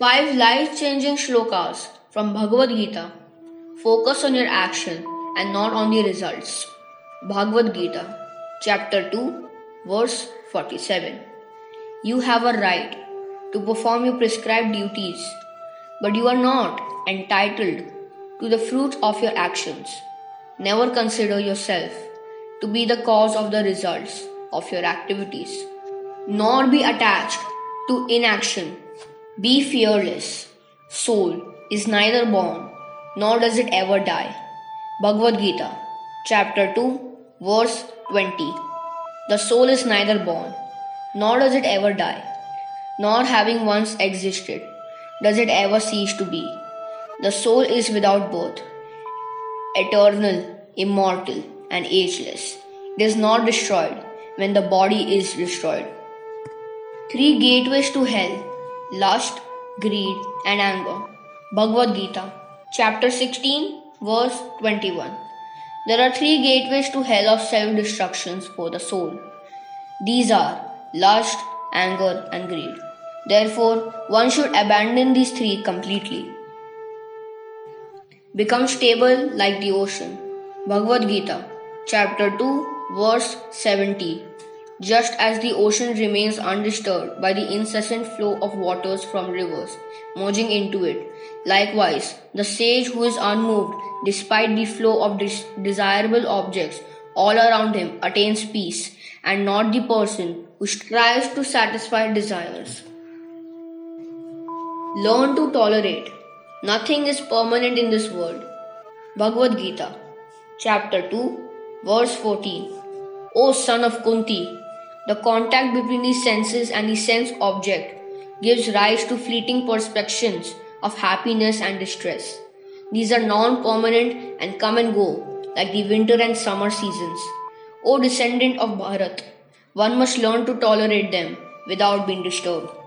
Five life changing shlokas from Bhagavad Gita. Focus on your action and not on the results. Bhagavad Gita, chapter 2, verse 47. You have a right to perform your prescribed duties, but you are not entitled to the fruits of your actions. Never consider yourself to be the cause of the results of your activities, nor be attached to inaction. Be fearless. Soul is neither born nor does it ever die. Bhagavad Gita, chapter 2, verse 20. The soul is neither born nor does it ever die, nor having once existed does it ever cease to be. The soul is without birth, eternal, immortal, and ageless. It is not destroyed when the body is destroyed. Three gateways to hell lust, greed, and anger. Bhagavad Gita, chapter 16, verse 21. There are three gateways to hell of self destructions for the soul. These are lust, anger, and greed. Therefore, one should abandon these three completely. Become stable like the ocean. Bhagavad Gita, chapter 2, verse 70. Just as the ocean remains undisturbed by the incessant flow of waters from rivers merging into it, likewise, the sage who is unmoved despite the flow of des- desirable objects all around him attains peace, and not the person who strives to satisfy desires. Learn to tolerate. Nothing is permanent in this world. Bhagavad Gita, chapter 2, verse 14. O son of Kunti, the contact between the senses and the sense object gives rise to fleeting perceptions of happiness and distress. These are non permanent and come and go, like the winter and summer seasons. O descendant of Bharat, one must learn to tolerate them without being disturbed.